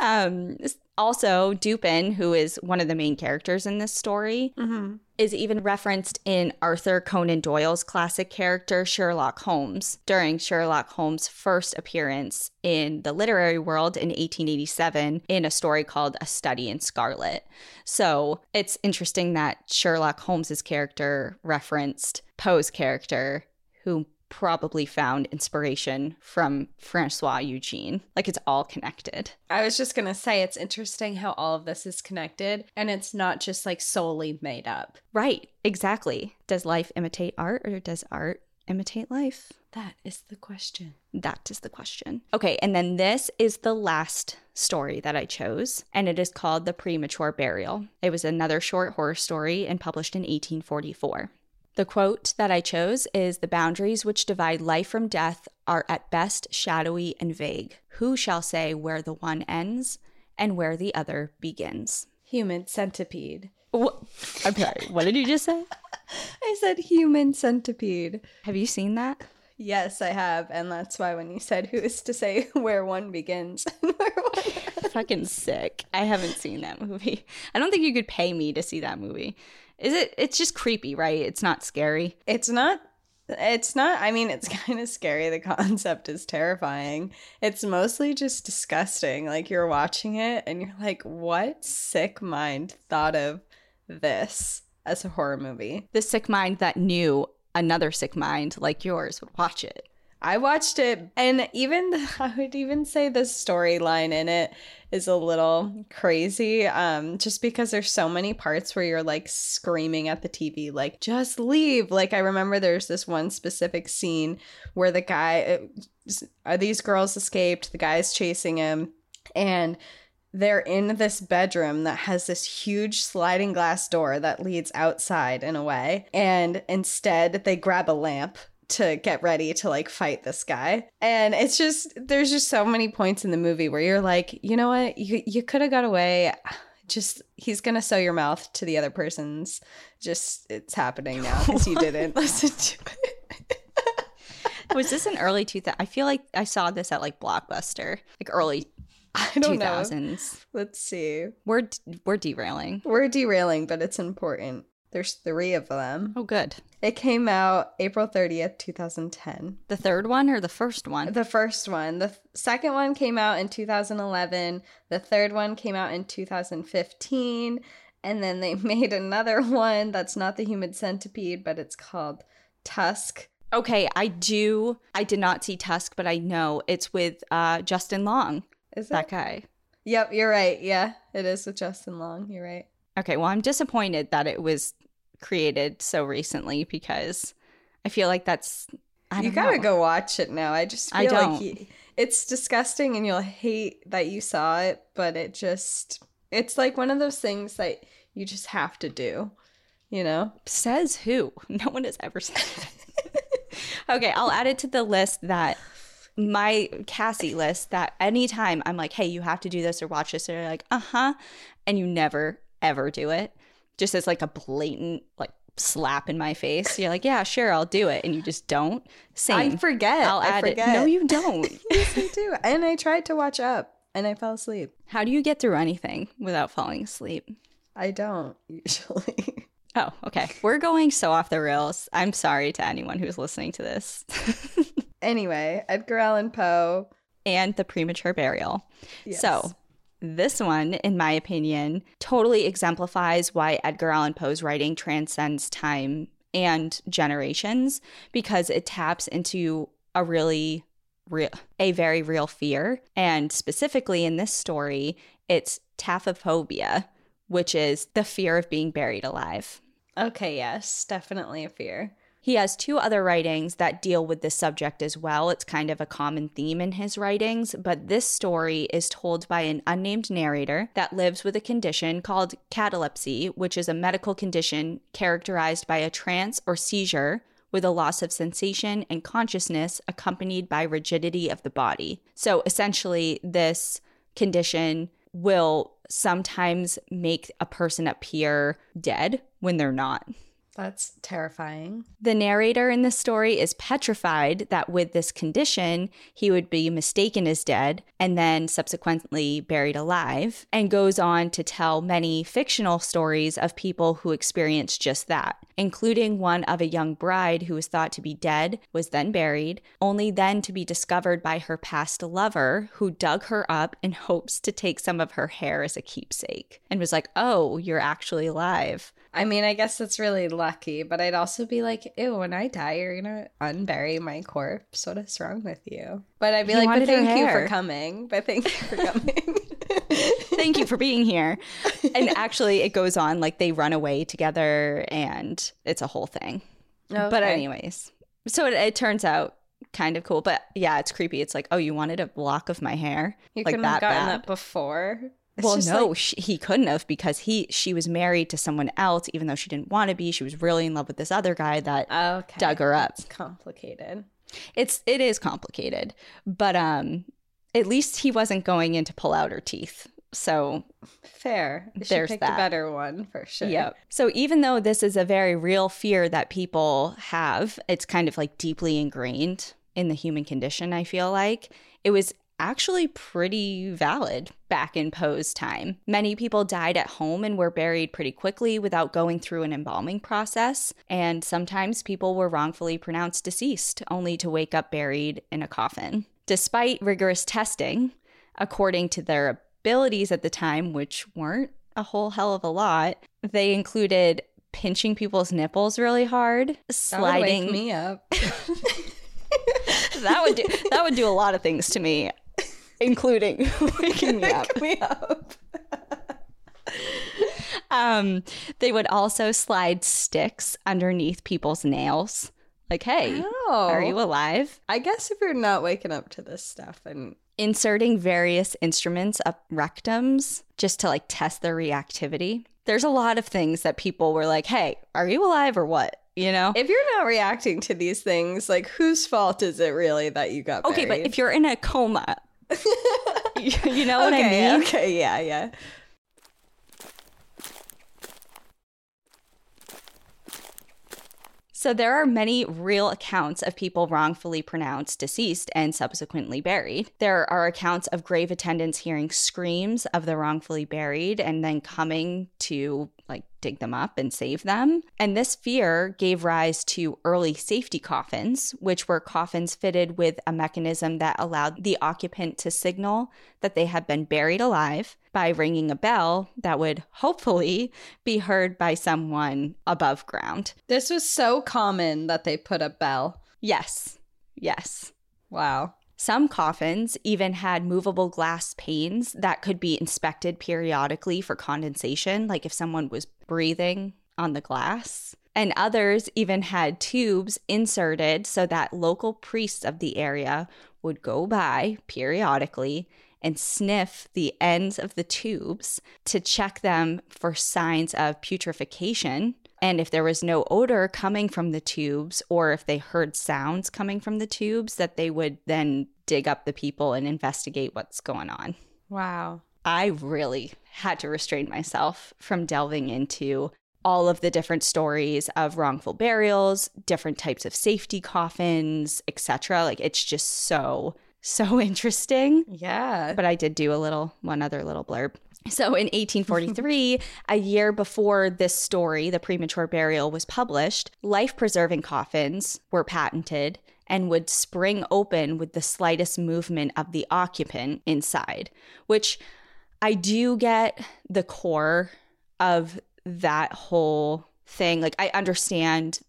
um, also, Dupin, who is one of the main characters in this story, mm-hmm. is even referenced in Arthur Conan Doyle's classic character Sherlock Holmes during Sherlock Holmes' first appearance in the literary world in 1887 in a story called A Study in Scarlet. So it's interesting that Sherlock Holmes' character referenced Poe's character, who probably found inspiration from Francois Eugene. Like it's all connected. I was just gonna say it's interesting how all of this is connected and it's not just like solely made up. Right, exactly. Does life imitate art or does art imitate life? That is the question. That is the question. Okay, and then this is the last story that I chose, and it is called The Premature Burial. It was another short horror story and published in 1844. The quote that I chose is The boundaries which divide life from death are at best shadowy and vague. Who shall say where the one ends and where the other begins? Human centipede. Wh- I'm sorry, what did you just say? I said human centipede. Have you seen that? Yes, I have, and that's why when you said who is to say where one begins and where one Fucking sick. I haven't seen that movie. I don't think you could pay me to see that movie. Is it? It's just creepy, right? It's not scary. It's not it's not I mean it's kind of scary the concept is terrifying. It's mostly just disgusting. Like you're watching it and you're like what sick mind thought of this as a horror movie? The sick mind that knew another sick mind like yours would watch it. I watched it, and even I would even say the storyline in it is a little crazy. Um, just because there's so many parts where you're like screaming at the TV, like just leave. Like I remember there's this one specific scene where the guy, are these girls escaped, the guy's chasing him, and they're in this bedroom that has this huge sliding glass door that leads outside in a way. And instead, they grab a lamp to get ready to like fight this guy. And it's just there's just so many points in the movie where you're like, you know what? You you could have got away. Just he's gonna sew your mouth to the other person's. Just it's happening now because you didn't listen to it. Was this an early 2000? I feel like I saw this at like Blockbuster, like early I don't know. 2000s. Let's see. We're we're derailing. We're derailing, but it's important. There's three of them. Oh, good. It came out April 30th, 2010. The third one or the first one? The first one. The th- second one came out in 2011. The third one came out in 2015. And then they made another one that's not the human centipede, but it's called Tusk. Okay, I do. I did not see Tusk, but I know it's with uh, Justin Long, Is that that? guy. Yep, you're right. Yeah, it is with Justin Long. You're right. Okay, well, I'm disappointed that it was created so recently because I feel like that's. I you gotta know. go watch it now. I just feel I like don't. you, it's disgusting and you'll hate that you saw it, but it just it's like one of those things that you just have to do. You know? Says who? No one has ever said that. okay, I'll add it to the list that my Cassie list that anytime I'm like, hey, you have to do this or watch this, or you're like, uh huh. And you never, ever do it. Just as like a blatant, like, slap in my face. You're like, yeah, sure, I'll do it. And you just don't. Same. I forget. I'll I add forget. it. No, you don't. yes, I do. And I tried to watch up and I fell asleep. How do you get through anything without falling asleep? I don't usually. Oh, okay. We're going so off the rails. I'm sorry to anyone who's listening to this. anyway, Edgar Allan Poe. and the premature burial. Yes. So, this one, in my opinion, totally exemplifies why Edgar Allan Poe's writing transcends time and generations because it taps into a really real, a very real fear. And specifically in this story, it's taphophobia, which is the fear of being buried alive. Okay, yes, definitely a fear. He has two other writings that deal with this subject as well. It's kind of a common theme in his writings, but this story is told by an unnamed narrator that lives with a condition called catalepsy, which is a medical condition characterized by a trance or seizure with a loss of sensation and consciousness accompanied by rigidity of the body. So essentially, this condition will sometimes make a person appear dead when they're not. That's terrifying. The narrator in this story is petrified that with this condition, he would be mistaken as dead and then subsequently buried alive, and goes on to tell many fictional stories of people who experienced just that, including one of a young bride who was thought to be dead, was then buried, only then to be discovered by her past lover, who dug her up in hopes to take some of her hair as a keepsake, and was like, Oh, you're actually alive. I mean, I guess that's really lucky, but I'd also be like, ew, when I die, you're gonna unbury my corpse. What is wrong with you? But I'd be He like, but thank you for coming. But thank you for coming. Thank you for being here. And actually, it goes on like they run away together and it's a whole thing. But, anyways, so it, it turns out kind of cool. But yeah, it's creepy. It's like, oh, you wanted a block of my hair? You like couldn't have gotten bad. that before. It's well, no, like- she, he couldn't have because he she was married to someone else, even though she didn't want to be. She was really in love with this other guy that okay. dug her up. It's complicated. it's it is complicated, but um, at least he wasn't going in to pull out her teeth. So Fair. She There's picked that. a better one for sure. Yeah. So even though this is a very real fear that people have, it's kind of like deeply ingrained in the human condition, I feel like. It was actually pretty valid back in Poe's time. Many people died at home and were buried pretty quickly without going through an embalming process, and sometimes people were wrongfully pronounced deceased only to wake up buried in a coffin. Despite rigorous testing, according to their abilities at the time, which weren't a whole hell of a lot, they included pinching people's nipples really hard, sliding. me up. that would do that would do a lot of things to me, including waking me up. Me up. Um, they would also slide sticks underneath people's nails. Like, hey, Oh. are you alive? I guess if you're not waking up to this stuff and Inserting various instruments up rectums just to like test their reactivity. There's a lot of things that people were like, hey, are you alive or what? You know? if you're not reacting to these things, like whose fault is it really that you got okay, but if you're in a coma, you, know what I okay, mean? Okay, yeah, yeah. So there are many real accounts of people wrongfully pronounced deceased and subsequently buried. There are accounts of grave attendants hearing screams of the wrongfully buried and then coming to like dig them up and save them. And this fear gave rise to early safety coffins, which were coffins fitted with a mechanism that allowed the occupant to signal that they had been buried alive by ringing a bell that would hopefully be heard by someone above ground. This was so common that they put a bell. Yes. Yes. Wow. Some coffins even had movable glass panes that could be inspected periodically for condensation, like if someone was breathing on the glass. And others even had tubes inserted so that local priests of the area would go by periodically and sniff the ends of the tubes to check them for signs of putrefaction. And if there was no odor coming from the tubes, or if they heard sounds coming from the tubes, that they would then dig up the people and investigate what's going on. Wow. I really had to restrain myself from delving into all of the different stories of wrongful burials, different types of safety coffins, etc. Like it's just so so interesting. Yeah. But I did do a little one other little blurb. So in 1843, a year before this story, The Premature Burial, was published, life preserving coffins were patented and would spring open with the slightest movement of the occupant inside, which I do get the core of that whole thing. Like, I understand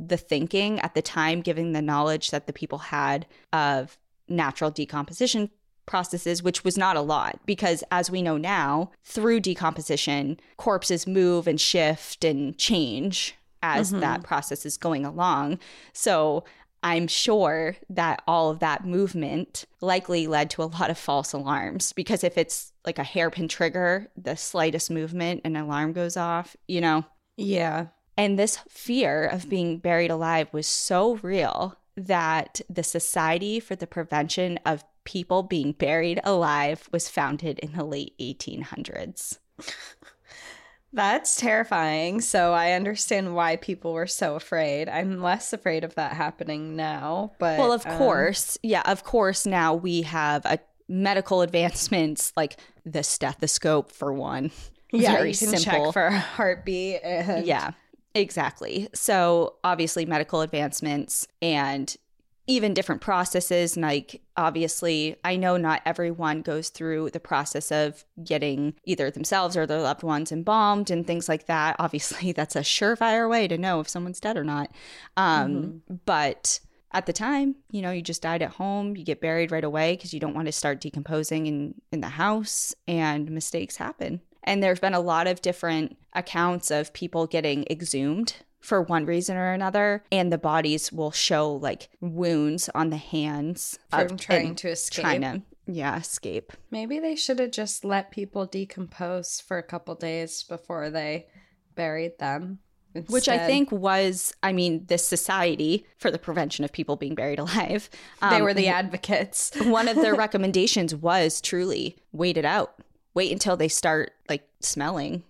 the thinking at the time, given the knowledge that the people had of natural decomposition processes, which was not a lot, because as we know now, through decomposition, corpses move and shift and change as mm-hmm. that process is going along. So I'm sure that all of that movement likely led to a lot of false alarms because if it's like a hairpin trigger, the slightest movement, an alarm goes off, you know? yeah. And this fear of being buried alive was so real that the Society for the Prevention of people being buried alive was founded in the late 1800s. That's terrifying. So I understand why people were so afraid. I'm less afraid of that happening now, but Well, of um, course. Yeah, of course now we have a medical advancements like the stethoscope for one. yeah, Very you can simple. check for a heartbeat. And Yeah, exactly. So, obviously, medical advancements and even different processes. Like, obviously, I know not everyone goes through the process of getting either themselves or their loved ones embalmed and things like that. Obviously, that's a surefire way to know if someone's dead or not. Um, But at the time, you know, you just died at home, you get buried right away because you don't want to start decomposing in, in the house, and mistakes happen. And there's been a lot of different accounts of people getting exhumed for one reason or another, and the bodies will show like wounds on the hands of- from trying to escape. trying to yeah escape. Maybe they should have just let people decompose for a couple days before they buried them. Which I think was, I mean, this Society for the Prevention of People Being Buried Alive. they um, were the advocates. one of their recommendations was truly wait it out. Wait until they start like smelling,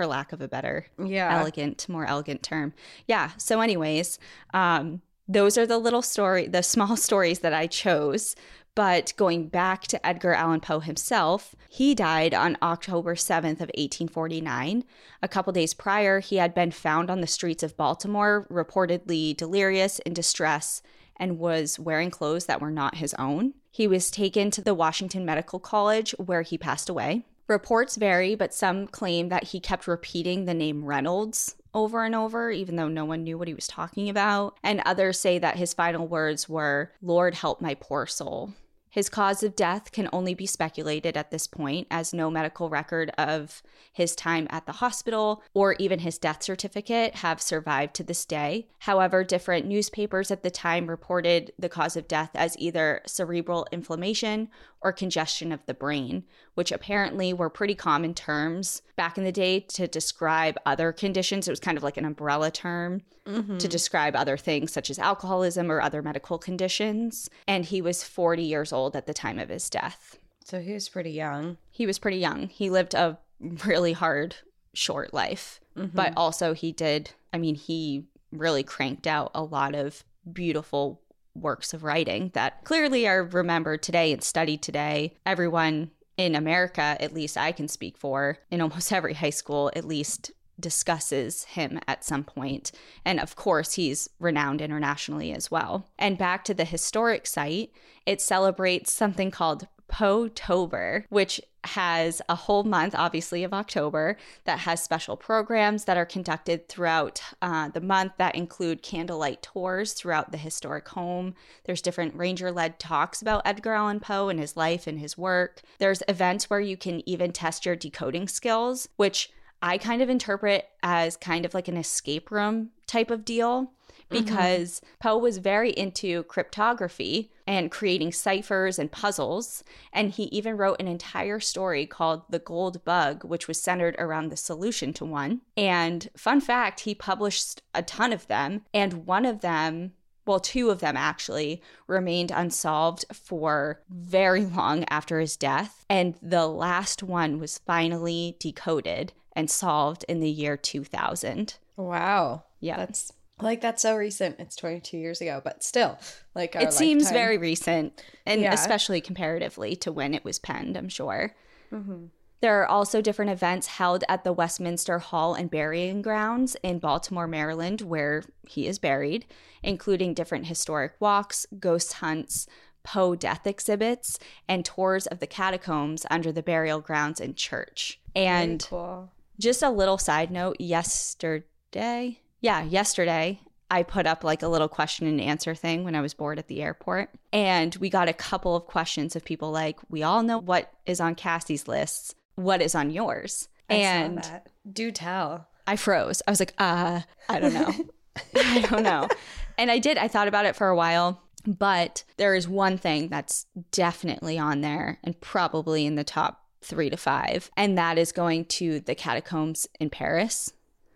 for lack of a better Yeah. elegant, more elegant term. Yeah. So, anyways, um, those are the little story, the small stories that I chose. But going back to Edgar Allan Poe himself, he died on October 7th of 1849. A couple days prior, he had been found on the streets of Baltimore, reportedly delirious in distress, and was wearing clothes that were not his own. He was taken to the Washington Medical College where he passed away. Reports vary, but some claim that he kept repeating the name Reynolds over and over, even though no one knew what he was talking about. And others say that his final words were, Lord, help my poor soul. His cause of death can only be speculated at this point, as no medical record of his time at the hospital or even his death certificate have survived to this day. However, different newspapers at the time reported the cause of death as either cerebral inflammation or congestion of the brain, which apparently were pretty common terms back in the day to describe other conditions. It was kind of like an umbrella term to mm-hmm. describe other things such as alcoholism or other medical conditions. And he was 40 years old at the time of his death. So he was pretty young. He was pretty young. He lived a really hard, short life, mm-hmm. but also he did, I mean, he really cranked out a lot of beautiful works of writing that clearly are remembered today and studied today. Everyone in America, at least I can speak for, in almost every high school, at least discusses him at some point. And of course, he's renowned internationally as well. And back to the historic site, it celebrates something called Poe-tober, which has a whole month, obviously, of October that has special programs that are conducted throughout uh, the month that include candlelight tours throughout the historic home. There's different ranger led talks about Edgar Allan Poe and his life and his work. There's events where you can even test your decoding skills, which I kind of interpret as kind of like an escape room type of deal Mm-hmm. because Poe was very into cryptography and creating ciphers and puzzles. And he even wrote an entire story called The Gold Bug, which was centered around the solution to one. And fun fact, he published a ton of them, and one of them well, two of them actually remained unsolved for very long after his death. And the last one was finally decoded and solved in the year 2000. Wow. Yeah. That's like that's so recent. It's 22 years ago, but still, like it seems lifetime. very recent, and Yeah. especially comparatively to when it was penned, I'm sure. Mm-hmm. There are also different events held at the Westminster Hall and Burying Grounds in Baltimore, Maryland, where he is buried, including different historic walks, ghost hunts, Poe death exhibits, and tours of the catacombs under the burial grounds and church. And cool. just a little side note yesterday, yeah, yesterday, I put up like a little question and answer thing when I was bored at the airport. And we got a couple of questions of people like, we all know what is on Cassie's lists. What is on yours? I and. Do tell. I froze. I was like, uh, I don't know. I don't know. And I did. I thought about it for a while. But there is one thing that's definitely on there and probably in the top three to five. And that is going to the catacombs in Paris.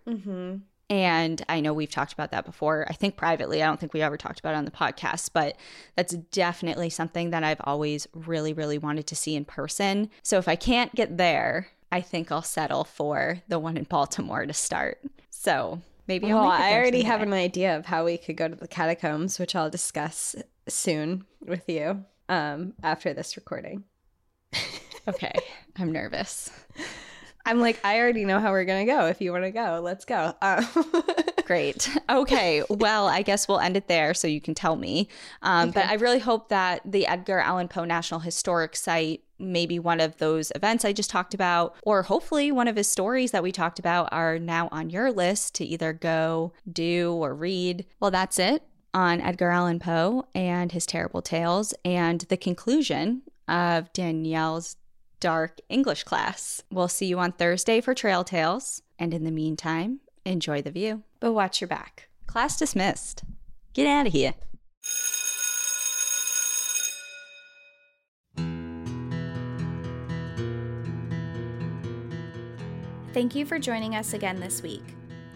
Mm-hmm. And I know we've talked about that before. I think privately, I don't think we ever talked about it on the podcast, but that's definitely something that I've always really, really wanted to see in person. So if I can't get there, I think I'll settle for the one in Baltimore to start. So maybe well, I already have an idea of how we could go to the catacombs, which I'll discuss soon with you um, after this recording. okay, I'm nervous. I'm like, I already know how we're gonna go. If you want to go, let's go. Um. Great. Okay. Well, I guess we'll end it there so you can tell me. Um, okay. But I really hope that the Edgar Allan Poe National Historic Site, maybe one of those events I just talked about, or hopefully one of his stories that we talked about, are now on your list to either go, do, or read. Well, that's it on Edgar Allan Poe and his terrible tales and the conclusion of Danielle's dark English class. We'll see you on Thursday for Trail Tales. And in the meantime, enjoy the view. But watch your back. Class dismissed. Get out of here. Thank you for joining us again this week.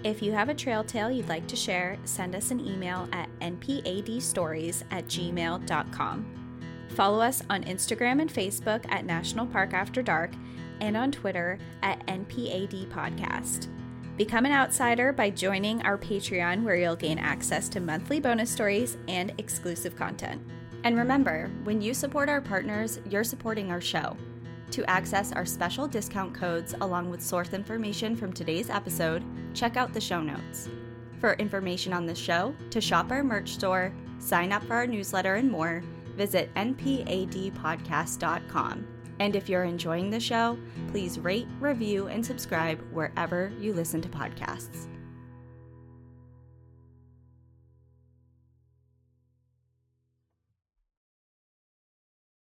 If you have a trail tale you'd like to share, send us an email at npadstories at gmail.com. Follow us on Instagram and Facebook at National Park After Dark and on Twitter at NPAD Podcast. Become an outsider by joining our Patreon, where you'll gain access to monthly bonus stories and exclusive content. And remember, when you support our partners, you're supporting our show. To access our special discount codes along with source information from today's episode, check out the show notes. For information on the show, to shop our merch store, sign up for our newsletter, and more, visit npadpodcast.com. And if you're enjoying the show, please rate, review, and subscribe wherever you listen to podcasts.